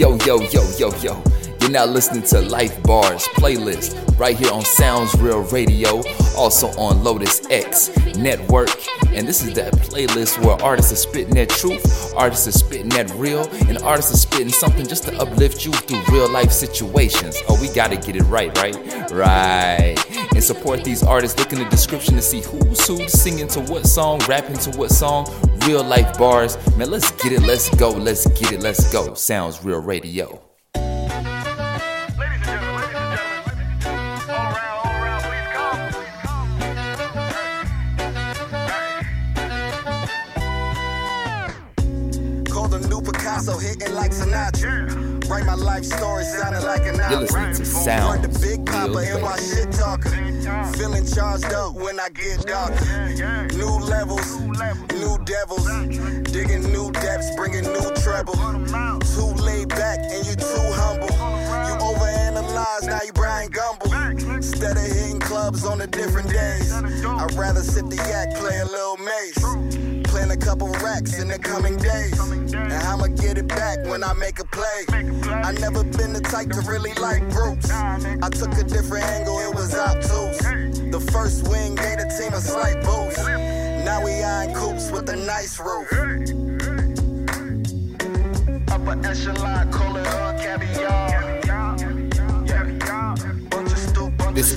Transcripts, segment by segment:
Yo, yo, yo, yo, yo. You're now listening to Life Barz playlist right here on Soundzreel Radio, also on Lotus X Network. And this is that playlist where artists are spitting that truth, artists are spitting that real, and artists are spitting something just to uplift you through real life situations. Oh, we gotta get it right, right? Right. And support these artists. Look in the description to see who's who singing to what song, rapping to what song, real life bars. Man, let's get it, let's go, let's get it, let's go. Soundzreel Radio. So hitting like Sinatra. Write my life story sounding like an opera. You're listening to Sound. the big papa and my shit talker. Feeling charged up when I get darker. New levels, new devils. Digging new depths, bringing new treble. Too laid back and you too humble. You overanalyze, now you Bryant Gumbel. Instead of hitting clubs on the different days, I'd rather sit the yak, play a little mace. Plan a couple racks in the coming days. And I'ma get it back when I make a play. I never been the type to really like groups. I took a different angle, it was obtuse. The first wing gave the team a slight boost. Now we eyeing coops with a nice roof. Upper echelon, call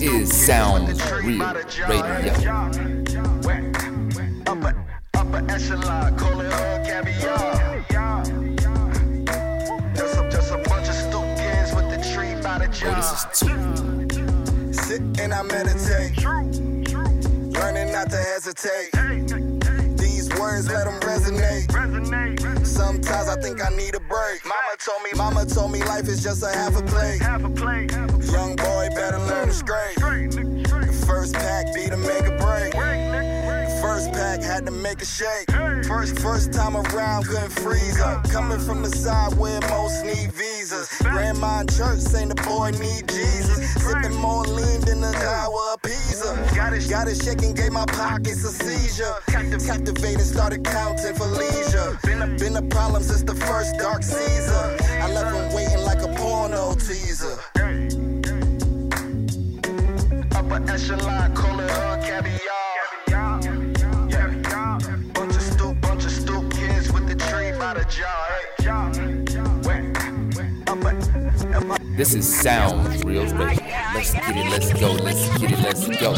is Sound Real Radio upper echelon, call it all caviar. Just a, just a bunch of stupid with the tree by the jar. Oh, this is too. Sit and I meditate, learning not to hesitate. These words let them resonate. Sometimes I think I need a break. Mama told me, Mama told me life is just a half a play half a play Young boy better learn to straight. The first pack be to make a break. First pack had to make a shake. First first time around couldn't freeze up. Coming from the side where most need visas. Grandma in church saying the boy need Jesus. Sipping more lean than the Tower of Pisa. Got it, got it shaking, gave my pockets a seizure. Captivated, started counting for leisure. Been a, been a problem since the first dark Caesar. I left him waiting like a porno teaser. Upper echelon, call it all caviar. This is Sound Real Radio. Let's get it, let's go, let's get it, let's go.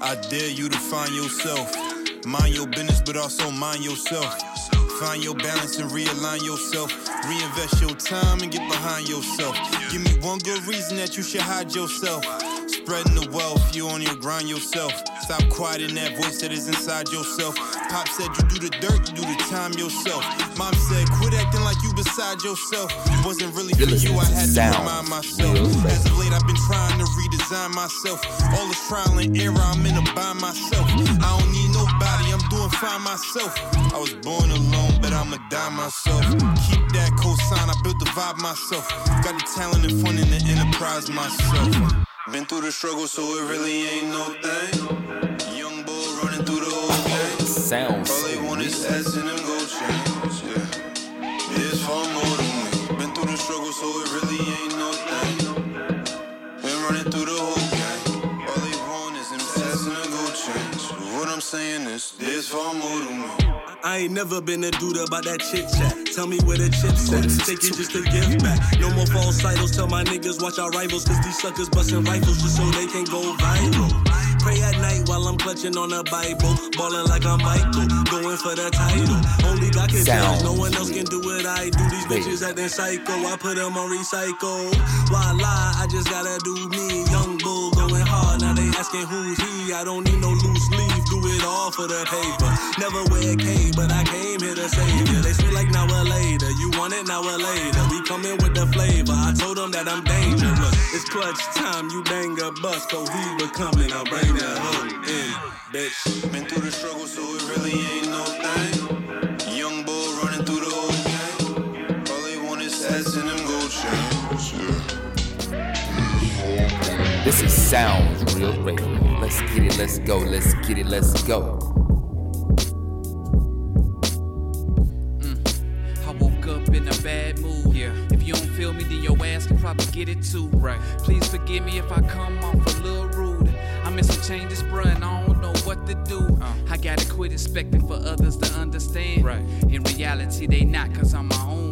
I dare you to find yourself. Mind your business, but also mind yourself. Find your balance and realign yourself. Reinvest your time and get behind yourself. Give me one good reason that you should hide yourself. Spreading the wealth, you on your grind yourself. Stop quieting that voice that is inside yourself. Pop said you do the dirt, you do the time yourself. Mom said quit acting like you beside yourself. It wasn't really for you, I had to remind myself. As of late, I've been trying to redesign myself. All this trial and error, I'm in a by myself. I don't need nobody, I'm doing fine myself. I was born alone, but I'ma die myself. Keep that cosign, I built the vibe myself. Got the talent and fun in the enterprise myself. Been through the struggle, so it really ain't no thing. Sounds All they want is ass and them gold chains. Yeah. It's far more than me. Been through the struggle, so it really ain't no thing. Been running through the whole game. All they want is them ass and them gold chains. What I'm saying is, there's far more than me. I ain't never been a dude about that chit chat. Tell me where the chips at. Take it just to give back. No more false titles. Tell my niggas watch our rivals. Cause these suckers busting rifles just so they can go viral. Pray at night while I'm clutching on a Bible. Ballin' like I'm Michael. Going for the title. Only God can judge. No one else can do what I do. These bitches acting psycho. I put them on recycle. Why lie? I just gotta do me. Young bull asking who's he. I don't need no loose leaf. Do it all for the paper. Never wear a cape, but I came here to save you. They feel like now or later. You want it now or later. We coming with the flavor. I told them that I'm dangerous. It's clutch time. You bang a bus, so he becoming. I'll bring that hoe in, bitch. Been through the struggle, so it really ain't This is Sound Real Radio. Let's get it, let's go, let's get it, let's go. Mm. I woke up in a bad mood. Yeah. If you don't feel me, then your ass can probably get it too. Right. Please forgive me if I come off a little rude. I'm in some changes, bruh, and I don't know what to do. Uh. I gotta quit expecting for others to understand. Right. In reality, they not, cause I'm my own.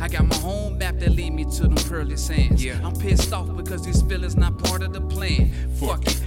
I got my own map that lead me to them pearly sands. Yeah. I'm pissed off because these feelings not part of the plan. Fuck it.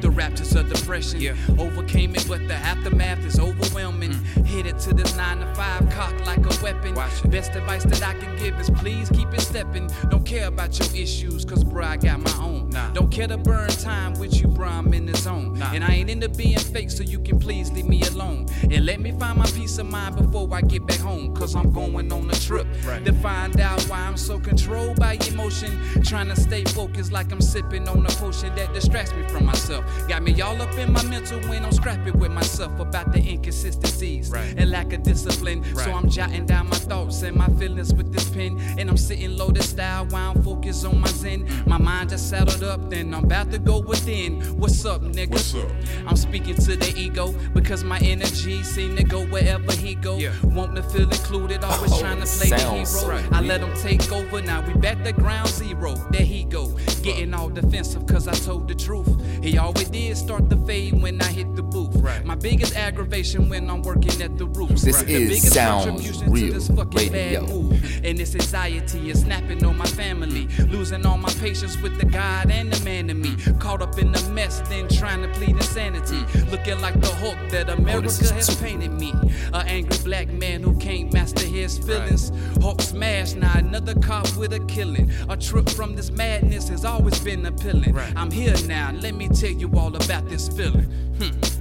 The raptors of depression yeah. overcame it, but the aftermath is overwhelming. Mm. Headed to this nine to five, cocked like a weapon. Best advice that I can give is please keep it stepping. Don't care about your issues, cause bruh, I got my own. Nah. Don't care to burn time with you, bruh, I'm in the zone. Nah. And I ain't into being fake, so you can please leave me alone. And let me find my peace of mind before I get back home, cause I'm going on a trip right. to find out why I'm so controlled by emotion. Trying to stay focused like I'm sipping on a potion that distracts me from myself. Got me all up in my mental when I'm scrapping with myself about the inconsistencies right. and lack of discipline. Right. So I'm jotting down my thoughts and my feelings with this pen. And I'm sitting low this style while I'm focused on my zen. My mind just settled up, then I'm about to go within. What's up, nigga? What's up? I'm speaking to the ego because my energy seem to go wherever he go. Yeah. Want to feel included, always oh, trying to play the hero. Right. I let him take over, now we back to ground zero. There he go, getting all defensive cause I told the truth. He always always did start to fade when I hit the booth. Right. My biggest aggravation when I'm working at the roots. This right. is the biggest sounds real to this radio. And this anxiety is snapping on my family. Losing all my patience with the God and the man in me. Caught up in the mess, then trying to plead insanity. Looking like the Hulk that America oh, has painted me. An angry black man who can't master his feelings. Right. Hulk smash, now another cop with a killing. A trip from this madness has always been appealing. Right. I'm here now, let me tell you all about this feeling. Hmm.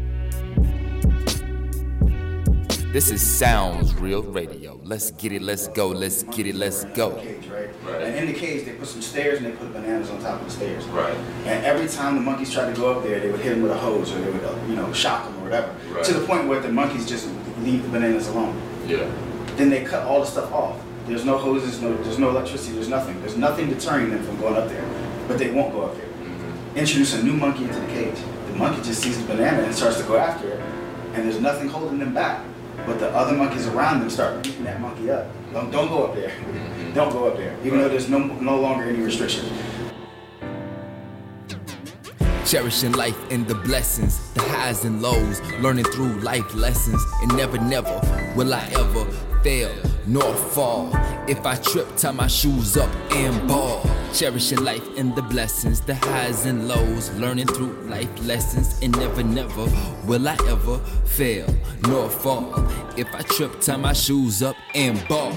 This is Soundzreel Radio. Let's get it, let's go, let's get it, let's go. Cage, right? right? And in the cage, they put some stairs and they put bananas on top of the stairs. Right. And every time the monkeys tried to go up there, they would hit them with a hose or they would, you know, shock them or whatever. Right. To the point where the monkeys just leave the bananas alone. Yeah. Then they cut all the stuff off. There's no hoses, no, there's no electricity, there's nothing. There's nothing deterring them from going up there. But they won't go up there. Mm-hmm. Introduce a new monkey into the cage. The monkey just sees the banana and starts to go after it. And there's nothing holding them back. But the other monkeys around them start beating that monkey up. Don't, don't go up there. don't go up there. Even though there's no, no longer any restrictions. Cherishing life and the blessings, the highs and lows, learning through life lessons, and never, never will I ever fail nor fall. If I trip, tie my shoes up and ball. Cherishing life and the blessings, the highs and lows, learning through life lessons, and never, never will I ever fail nor fall. If I trip, tie my shoes up and ball.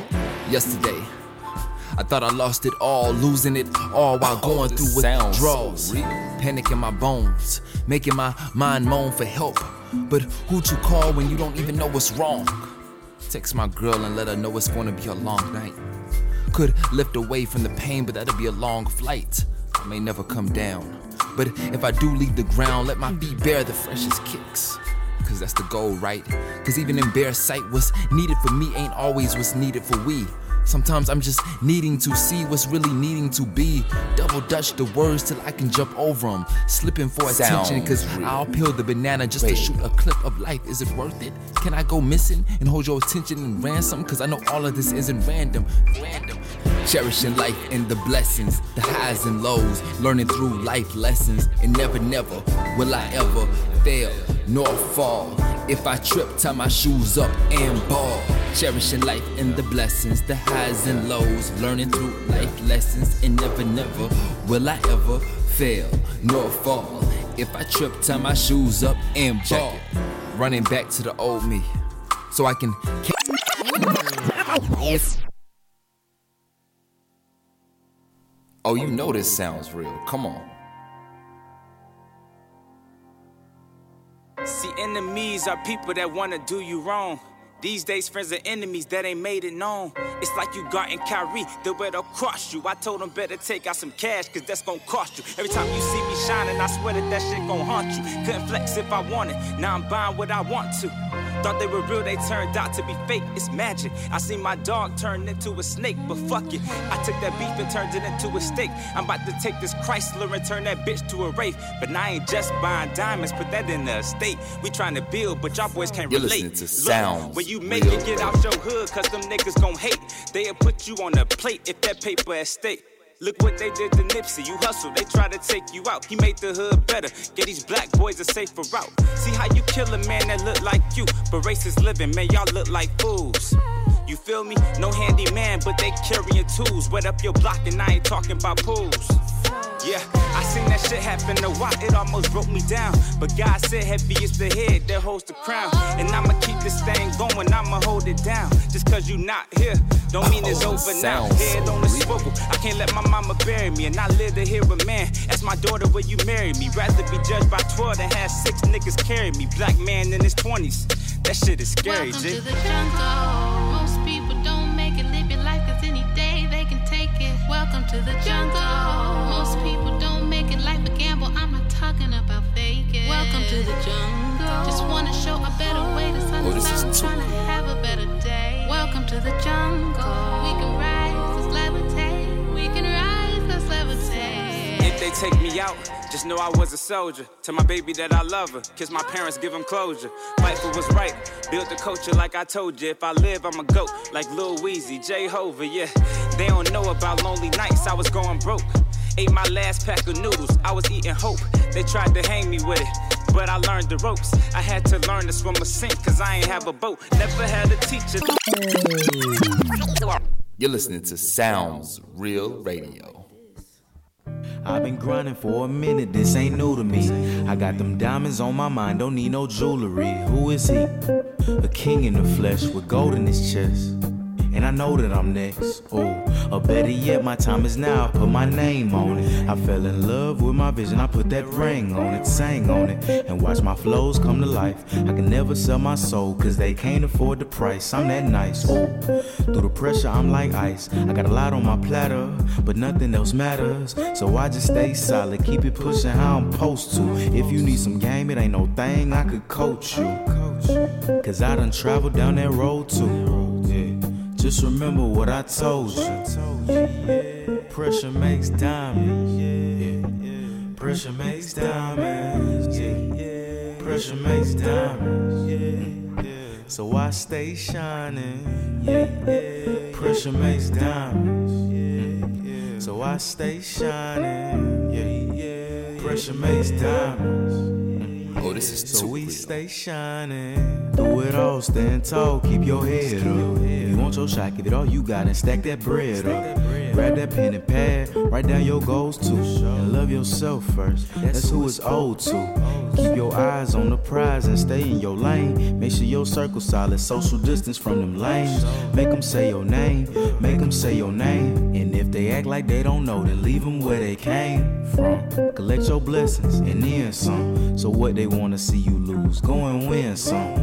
Yesterday, I thought I lost it all, losing it all while going through withdrawals. Panic in my bones, making my mind moan for help. But who to call when you don't even know what's wrong? Text my girl and let her know it's gonna be a long night. Could lift away from the pain, but that'll be a long flight. I may never come down. But if I do leave the ground, let my feet bear the freshest kicks. Cause that's the goal, right? Cause even in bare sight, what's needed for me ain't always what's needed for we. Sometimes I'm just needing to see what's really needing to be. Double dutch the words till I can jump over them. Slipping for Sounds attention, cause real. I'll peel the banana just to shoot a clip of life. Is it worth it? Can I go missing and hold your attention in ransom? Cause I know all of this isn't random. Random. Cherishing life and the blessings, the highs and lows, learning through life lessons, and never, never will I ever fail nor fall. If I trip, tie my shoes up and ball. Cherishing life and the blessings, the highs and lows, learning through life lessons, and never, never will I ever fail nor fall. If I trip, tie my shoes up and ball. Running back to the old me, so I can. Oh, you know this sounds real. Come on. See, enemies are people that wanna do you wrong. These days, friends are enemies that ain't made it known. It's like you got in Kyrie, they better cross you. I told them better take out some cash, cause that's gonna cost you. Every time you see me shining, I swear that that shit gon' haunt you. Couldn't flex if I wanted, now I'm buying what I want to. Thought they were real, they turned out to be fake. It's magic. I seen my dog turn into a snake, but fuck it. I took that beef and turned it into a steak. I'm about to take this Chrysler and turn that bitch to a Wraith. But I ain't just buying diamonds, put that in the estate. We trying to build, but y'all boys can't You're relate. listening to sounds when you make real it, get out your hood, cause them niggas gon' hate. They'll put you on the plate if that paper at stake. Look what they did to Nipsey. You hustle, they try to take you out. He made the hood better. Get these black boys a safer route. See how you kill a man that look like you, but racist living, man, y'all look like fools. You feel me? No handy man, but they carrying tools. Wet up your block, and I ain't talking about pools. Yeah, I seen that shit happen a while, it almost broke me down. But God said heavy is the head that holds the crown. And I'ma keep this thing going, I'ma hold it down. Just cause you not here, don't mean it's over now. sounds Head on the real. swivel, I can't let my mama bury me. And I live to hear a man, ask my daughter will you marry me. Rather be judged by 12 than have six niggas carry me. Black man in his 20s, that shit is scary, Welcome G. to the jungle. Most people don't make it. Live your life, cause any day they can take it. Welcome to the jungle. To the jungle. We can rise, let's levitate. We can rise, let's levitate. If they take me out, just know I was a soldier. Tell my baby that I love her. Kiss my parents, give them closure. Fight for what's right. Build the culture like I told you. If I live, I'm a goat. Like Lil Weezy, J yeah. They don't know about lonely nights. I was going broke. Ate my last pack of noodles. I was eating hope. They tried to hang me with it. But I learned the ropes. I had to learn to swim or sink, cause I ain't have a boat. Never had a teacher. You're listening to Sounds Real Radio. I've been grinding for a minute, this ain't new to me. I got them diamonds on my mind, don't need no jewelry. Who is he? A king in the flesh with gold in his chest. And I know that I'm next. Oh, or better yet, my time is now. I put my name on it. I fell in love with my vision. I put that ring on it, sang on it, and watch my flows come to life. I can never sell my soul, cause they can't afford the price. I'm that nice. Oh, through the pressure, I'm like ice. I got a lot on my platter, but nothing else matters. So I just stay solid, keep it pushing how I'm supposed to. If you need some game, it ain't no thing I could coach you. Cause I done traveled down that road too. Just remember what I told you. Pressure makes diamonds. Pressure makes diamonds. Pressure makes diamonds. So I stay shining. Pressure makes diamonds. So I stay shining. Pressure makes diamonds. Oh, this is So we real. stay shining. Do it all, stand tall, keep your head up. You want your shot, give it all you got and stack that bread up. Grab that pen and pad, write down your goals too. And love yourself first, that's who it's owed to. Keep your eyes on the prize and stay in your lane. Make sure your circle solid, social distance from them lanes. Make them say your name, make them say your name. And if they act like they don't know, then leave them where they came from. Collect your blessings and then some. So what they wanna see you lose, go and win some.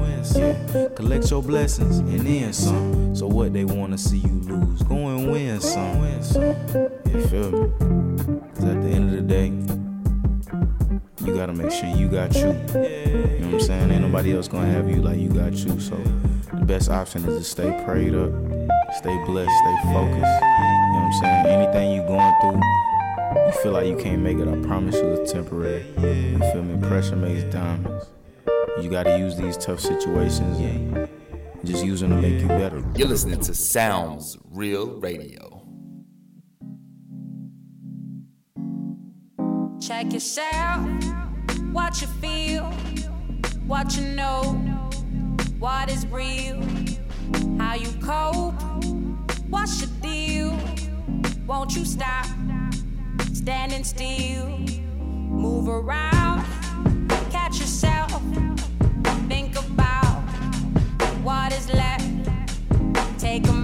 Collect your blessings and then some. So what they wanna see you lose, go and win some. You feel me? 'Cause at the end of the day, you gotta make sure you got you. You know what I'm saying? Ain't nobody else gonna have you like you got you. So the best option is to stay prayed up, stay blessed, stay focused. You know what I'm saying? Anything you going through, you feel like you can't make it, I promise you it's temporary. You feel me? Pressure makes diamonds. You gotta use these tough situations and just use them to make you better. You're listening to Sounds Real Radio. Check yourself, what you feel, what you know, what is real, how you cope, what's your deal? Won't you stop standing still? Move around, catch yourself, think about what is left, take 'em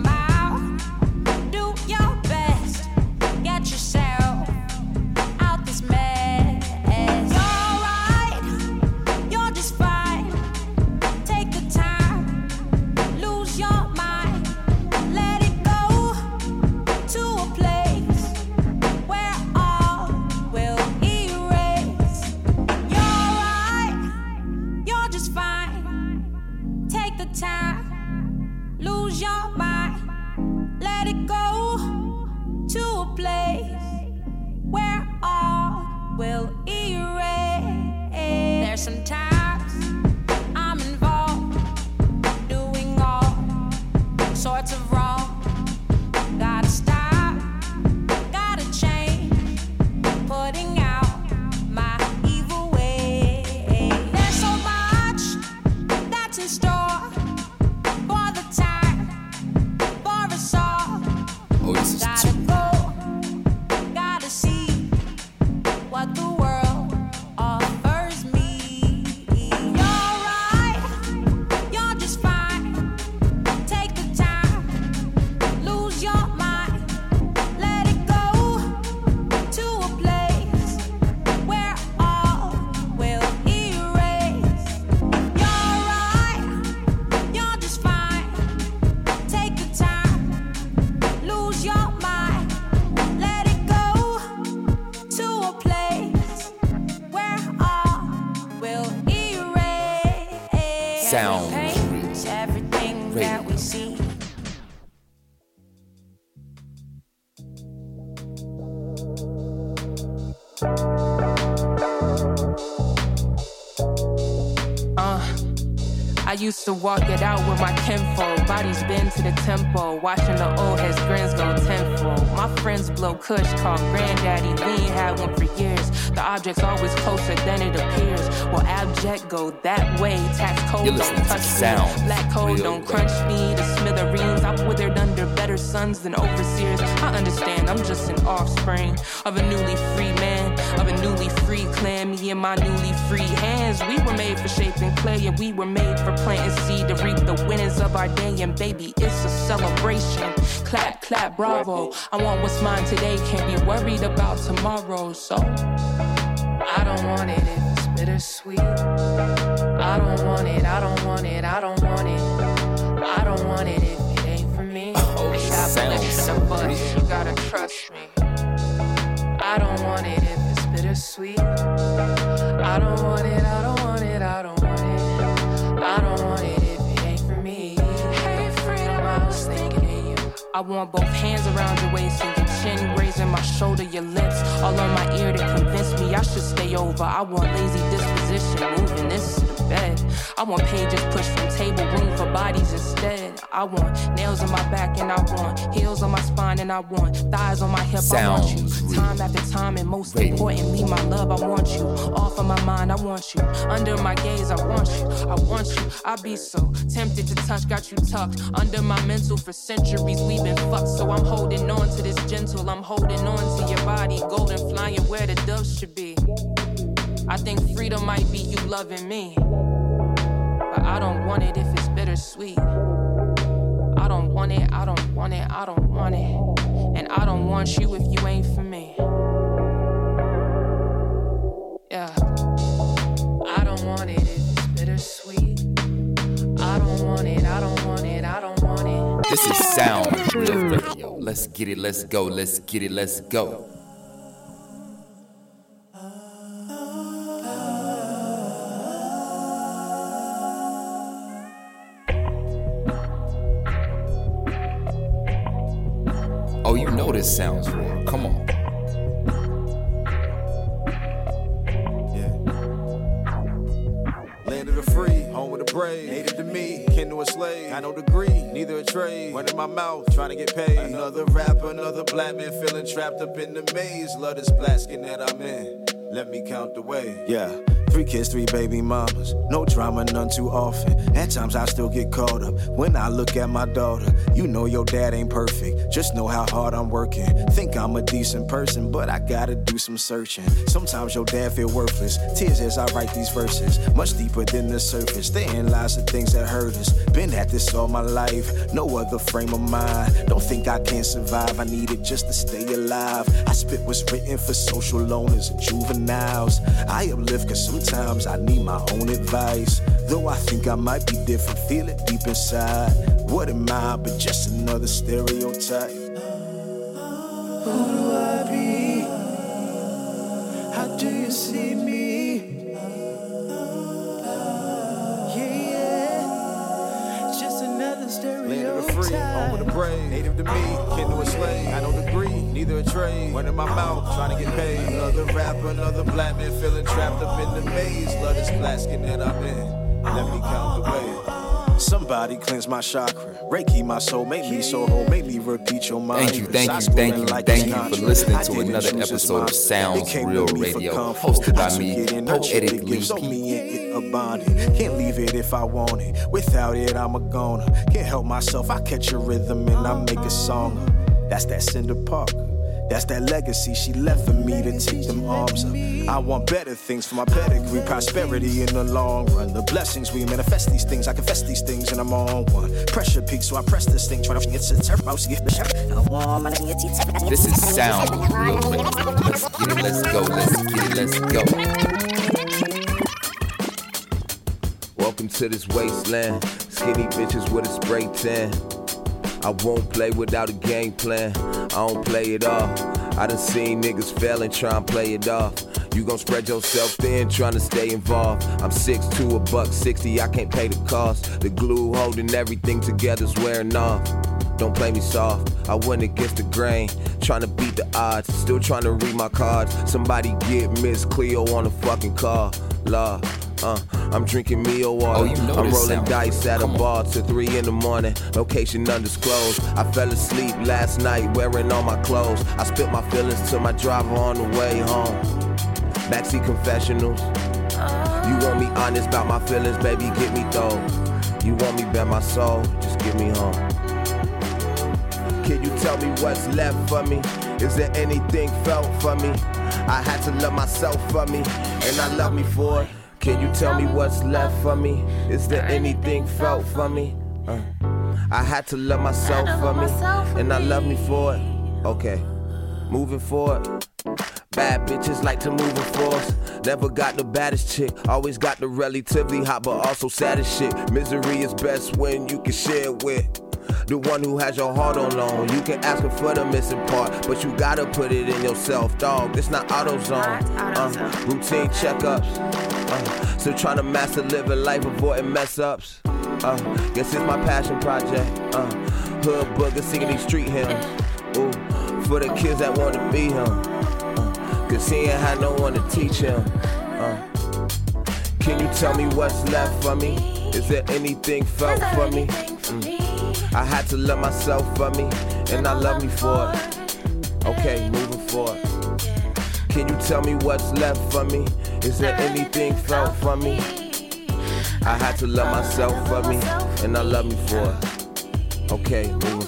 used to walk it out with my kinfolk. Bodies bend to the tempo. Watching the old heads grins go tenfold. My friends blow kush, call granddaddy. We ain't had one for years. The object's always closer than it appears. Well, abject go that way. Tax code don't touch sound. me. Black code don't crunch me. The smithereens, I'm withered under better sons than overseers. I understand, I'm just an offspring of a newly free man, of a newly free clan. Me and my newly free hands. We were made for shaping clay, and we were made for planting seed to reap the winnings of our day. And baby, it's a celebration. Clap, clap, bravo. I want what's mine today, can't be worried about tomorrow. So I don't want it it's bittersweet. I don't want it, I don't want it, I don't want it. But you gotta trust me. I don't want it if it's bittersweet. I don't want it, I don't want it, I don't want it. I don't want it if it ain't for me. Hey, freedom, I was thinking of you. I want both hands around your waist and your chin, raising my shoulder, your lips, all on my ear to convince me I should stay over. I want lazy disposition, moving this to the bed. I want pages pushed from table, room for bodies instead. I want nails on my back and I want heels on my spine and I want thighs on my hip. Sounds I want you time after time and most Wait. importantly, my love. I want you off of my mind. I want you under my gaze. I want you. I want you. I be so tempted to touch. Got you tucked under my mental for centuries. We've been fucked, so I'm holding on to this gentle. I'm holding on to your body, golden flying where the doves should be. I think freedom might be you loving me. But I don't want it if it's bittersweet. I don't want it, I don't want it, I don't want it. And I don't want you if you ain't for me. Yeah. I don't want it if it's bittersweet. I don't want it, I don't want it, I don't want it. This is Sound Radio. Let's get it, let's go, let's get it, let's go. This sounds real. Come on. Yeah. Land of the free, home of the brave. Native to me, kin to a slave. Got no degree, neither a trade. In my mouth, trying to get paid. Another rapper, another black man feeling trapped up in the maze. Love this black skin that I'm in. Let me count the way. Yeah. Three kids, three baby mamas. No drama, none too often. At times I still get caught up when I look at my daughter. You know your dad ain't perfect. Just know how hard I'm working. Think I'm a decent person, but I gotta do some searching. Sometimes your dad feel worthless. Tears as I write these verses. Much deeper than the surface. Therein lies the things that hurt us. Been at this all my life. No other frame of mind. Don't think I can't survive. I need it just to stay alive. I spit what's written for social loners and juveniles. I uplift cause sometimes I need my own advice. Though I think I might be different, feel it deep inside. What am I but just another stereotype? Who do I be? How do you see me? Yeah, yeah. Just another stereotype. Land of the free, home of the brave. Native to me, kin to a slave. I don't agree, neither a trade. One in my mouth, trying to get paid. Another rapper, another black man feeling trapped up in the maze. Love this black skin that I'm in. Let me count the way. Somebody cleanse my chakra, Reiki my soul, make me so whole, make me repeat your mind. Thank you, thank you, thank you, thank you for listening to another episode of Soundzreel Radio, hosted by me, PoeticLee. Can't leave it if I want it. Without it, I'm a goner. Can't help myself. I catch a rhythm and I make a song. That's that Cinder Parker. That's that legacy she left for me to take them arms up. I want better things for my pedigree, prosperity in the long run. The blessings we manifest these things, I confess these things, and I'm on one. Pressure peaks, so I press this thing, trying to get to the turbo. This is Sound Real Radio. Let's get it, let's go, let's get it, let's go. Welcome to this wasteland. Skinny bitches with a spray tan. I won't play without a game plan. I don't play it off. I done seen niggas fail and try and play it off. You gon' spread yourself thin, trying to stay involved. I'm 6'2, a buck 60, I can't pay the cost. The glue holding everything together's wearing off. Don't play me soft, I went against the grain. Trying to beat the odds, still trying to read my cards. Somebody get Miss Cleo on the fucking car. Law. Uh, I'm drinking Mio water. Oh, you know I'm rolling sound. dice at a bar till three in the morning. Location undisclosed. I fell asleep last night wearing all my clothes. I spit my feelings to my driver on the way home. Backseat confessionals. You want me honest about my feelings, baby? Get me though. You want me bare my soul? Just give me home. Can you tell me what's left for me? Is there anything felt for me? I had to love myself for me, and I love me for it. Can you tell me what's left for me? Is there anything felt for me? Uh, I had to love myself for me, and I love me for it. Okay, moving forward. Bad bitches like to move in force. Never got the baddest chick, always got the relatively hot but also saddest shit. Misery is best when you can share it with. The one who has your heart on loan. You can ask her for the missing part, but you gotta put it in yourself, dog. It's not AutoZone. Uh, routine checkups. Uh, still trying to master living life, avoiding mess ups. Uh, guess it's my passion project. Uh, hood booger singing these street hymns. Ooh, for the kids that wanna be him. Uh, Cause he ain't had no one to teach him. Uh, can you tell me what's left for me? Is there anything felt for me? Mm. I had to love myself for me, and I love me for it. Okay, moving forward. Can you tell me what's left for me? Is there anything felt for me? I had to love myself for me, and I love me for it. Okay, moving.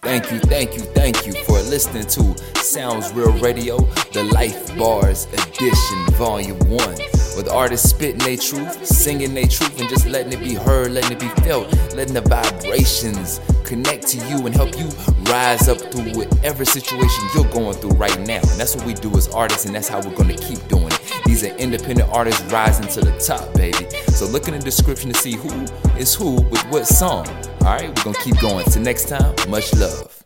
Thank you, thank you, thank you for listening to Soundzreel Radio, the Life Barz Edition, Volume 1. With artists spitting their truth, singing their truth, and just letting it be heard, letting it be felt, letting the vibrations connect to you and help you rise up through whatever situation you're going through right now. And that's what we do as artists, and that's how we're gonna keep doing. These are independent artists rising to the top, baby. So look in the description to see who is who with what song. All right, we're gonna keep going. Till next time, much love.